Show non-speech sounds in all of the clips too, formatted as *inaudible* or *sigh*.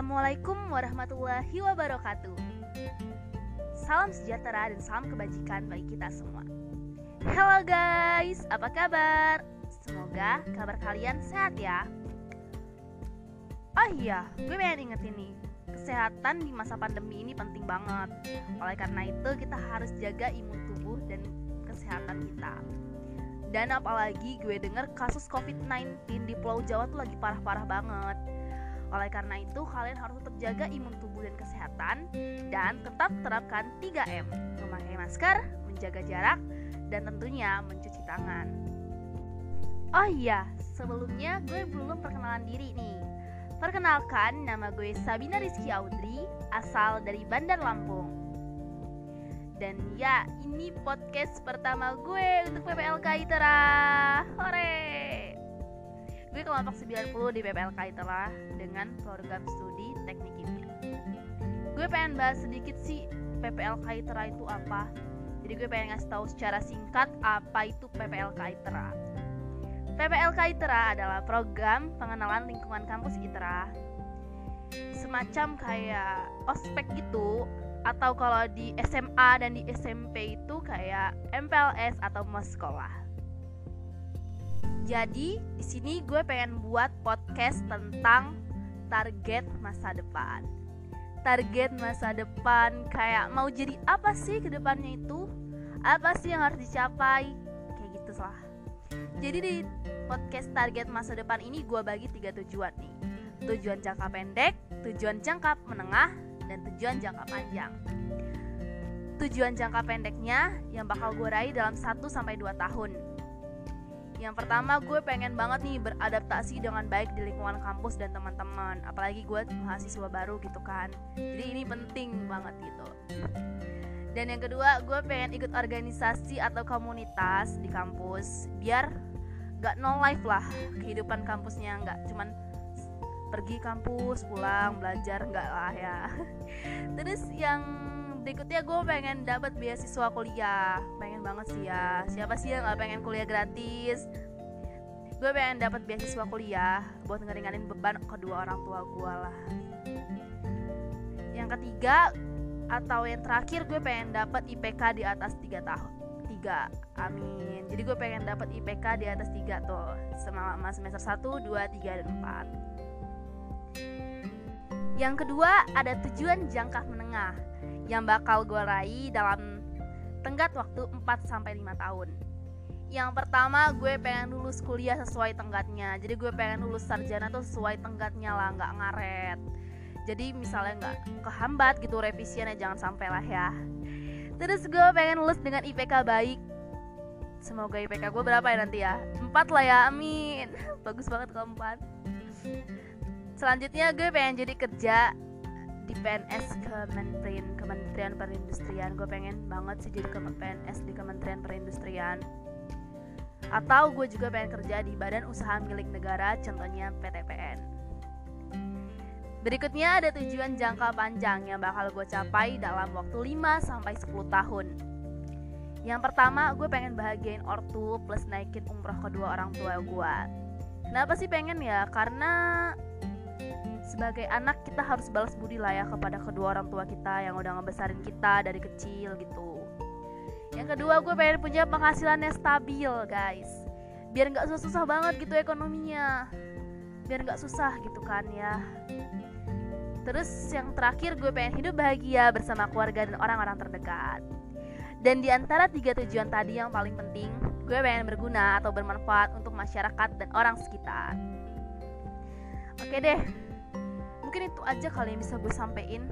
Assalamualaikum warahmatullahi wabarakatuh. Salam sejahtera dan salam kebajikan bagi kita semua. Halo guys, apa kabar? Semoga kabar kalian sehat ya. Oh iya, gue pengen ingetin nih, kesehatan di masa pandemi ini penting banget. Oleh karena itu, kita harus jaga imun tubuh dan kesehatan kita. Dan apalagi gue denger kasus COVID-19 di Pulau Jawa tuh lagi parah-parah banget oleh karena itu, kalian harus tetap jaga imun tubuh dan kesehatan dan tetap terapkan 3M, memakai masker, menjaga jarak, dan tentunya mencuci tangan. Oh iya, sebelumnya gue belum perkenalan diri nih. Perkenalkan, nama gue Sabina Rizky Audrey, asal dari Bandar Lampung. Dan ya, ini podcast pertama gue untuk PPLK ITERA. Hore! Gue kelompok 90 di PPLK itulah dengan program studi teknik kimia. Gue pengen bahas sedikit sih PPLK ITERA itu apa. Jadi gue pengen ngasih tahu secara singkat apa itu PPLK ITERA. PPLK ITERA adalah program pengenalan lingkungan kampus ITERA. Semacam kayak ospek gitu atau kalau di SMA dan di SMP itu kayak MPLS atau mos sekolah. Jadi di sini gue pengen buat podcast tentang target masa depan. Target masa depan kayak mau jadi apa sih ke depannya itu? Apa sih yang harus dicapai? Kayak gitu lah. Jadi di podcast target masa depan ini gue bagi tiga tujuan nih. Tujuan jangka pendek, tujuan jangka menengah, dan tujuan jangka panjang. Tujuan jangka pendeknya yang bakal gue raih dalam 1 sampai 2 tahun yang pertama gue pengen banget nih beradaptasi dengan baik di lingkungan kampus dan teman-teman. Apalagi gue mahasiswa baru gitu kan. Jadi ini penting banget gitu. Dan yang kedua gue pengen ikut organisasi atau komunitas di kampus. Biar gak no life lah kehidupan kampusnya Gak cuman pergi kampus, pulang, belajar, enggak lah ya. *laughs* Terus yang berikutnya gue pengen dapat beasiswa kuliah. Pengen banget sih ya. Siapa sih yang gak pengen kuliah gratis? Gue pengen dapat beasiswa kuliah buat ngeringanin beban kedua orang tua gue lah. Yang ketiga atau yang terakhir gue pengen dapat IPK di atas 3 tahun 3 amin. Jadi gue pengen dapat IPK di atas 3 tuh selama semester 1, 2, 3, dan 4 yang kedua ada tujuan jangka menengah yang bakal gue raih dalam tenggat waktu 4 sampai 5 tahun. Yang pertama gue pengen lulus kuliah sesuai tenggatnya. Jadi gue pengen lulus sarjana tuh sesuai tenggatnya lah, nggak ngaret. Jadi misalnya nggak kehambat gitu revisiannya jangan sampai lah ya. Terus gue pengen lulus dengan IPK baik. Semoga IPK gue berapa ya nanti ya? 4 lah ya, amin. *laughs* Bagus banget kalau 4. Selanjutnya gue pengen jadi kerja di PNS Kementerian Kementerian Perindustrian gue pengen banget sih jadi ke PNS di Kementerian Perindustrian atau gue juga pengen kerja di badan usaha milik negara contohnya PTPN Berikutnya ada tujuan jangka panjang yang bakal gue capai dalam waktu 5 sampai 10 tahun. Yang pertama, gue pengen bahagiain ortu plus naikin umroh kedua orang tua gue. Kenapa sih pengen ya? Karena sebagai anak kita harus balas budi lah ya kepada kedua orang tua kita yang udah ngebesarin kita dari kecil gitu. Yang kedua gue pengen punya penghasilan yang stabil guys. Biar nggak susah-susah banget gitu ekonominya. Biar nggak susah gitu kan ya. Terus yang terakhir gue pengen hidup bahagia bersama keluarga dan orang-orang terdekat. Dan di antara tiga tujuan tadi yang paling penting gue pengen berguna atau bermanfaat untuk masyarakat dan orang sekitar. Oke deh mungkin itu aja kali yang bisa gue sampein.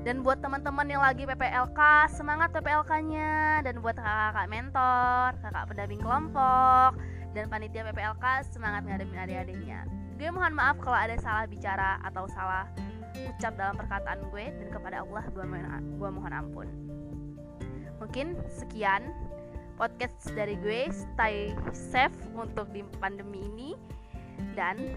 Dan buat teman-teman yang lagi PPLK semangat PPLK-nya dan buat kakak-kakak mentor kakak pendamping kelompok dan panitia PPLK semangat ngadepin adik-adiknya. Gue mohon maaf kalau ada salah bicara atau salah ucap dalam perkataan gue dan kepada Allah gue mohon, gue mohon ampun. Mungkin sekian podcast dari gue. Stay safe untuk di pandemi ini. Dan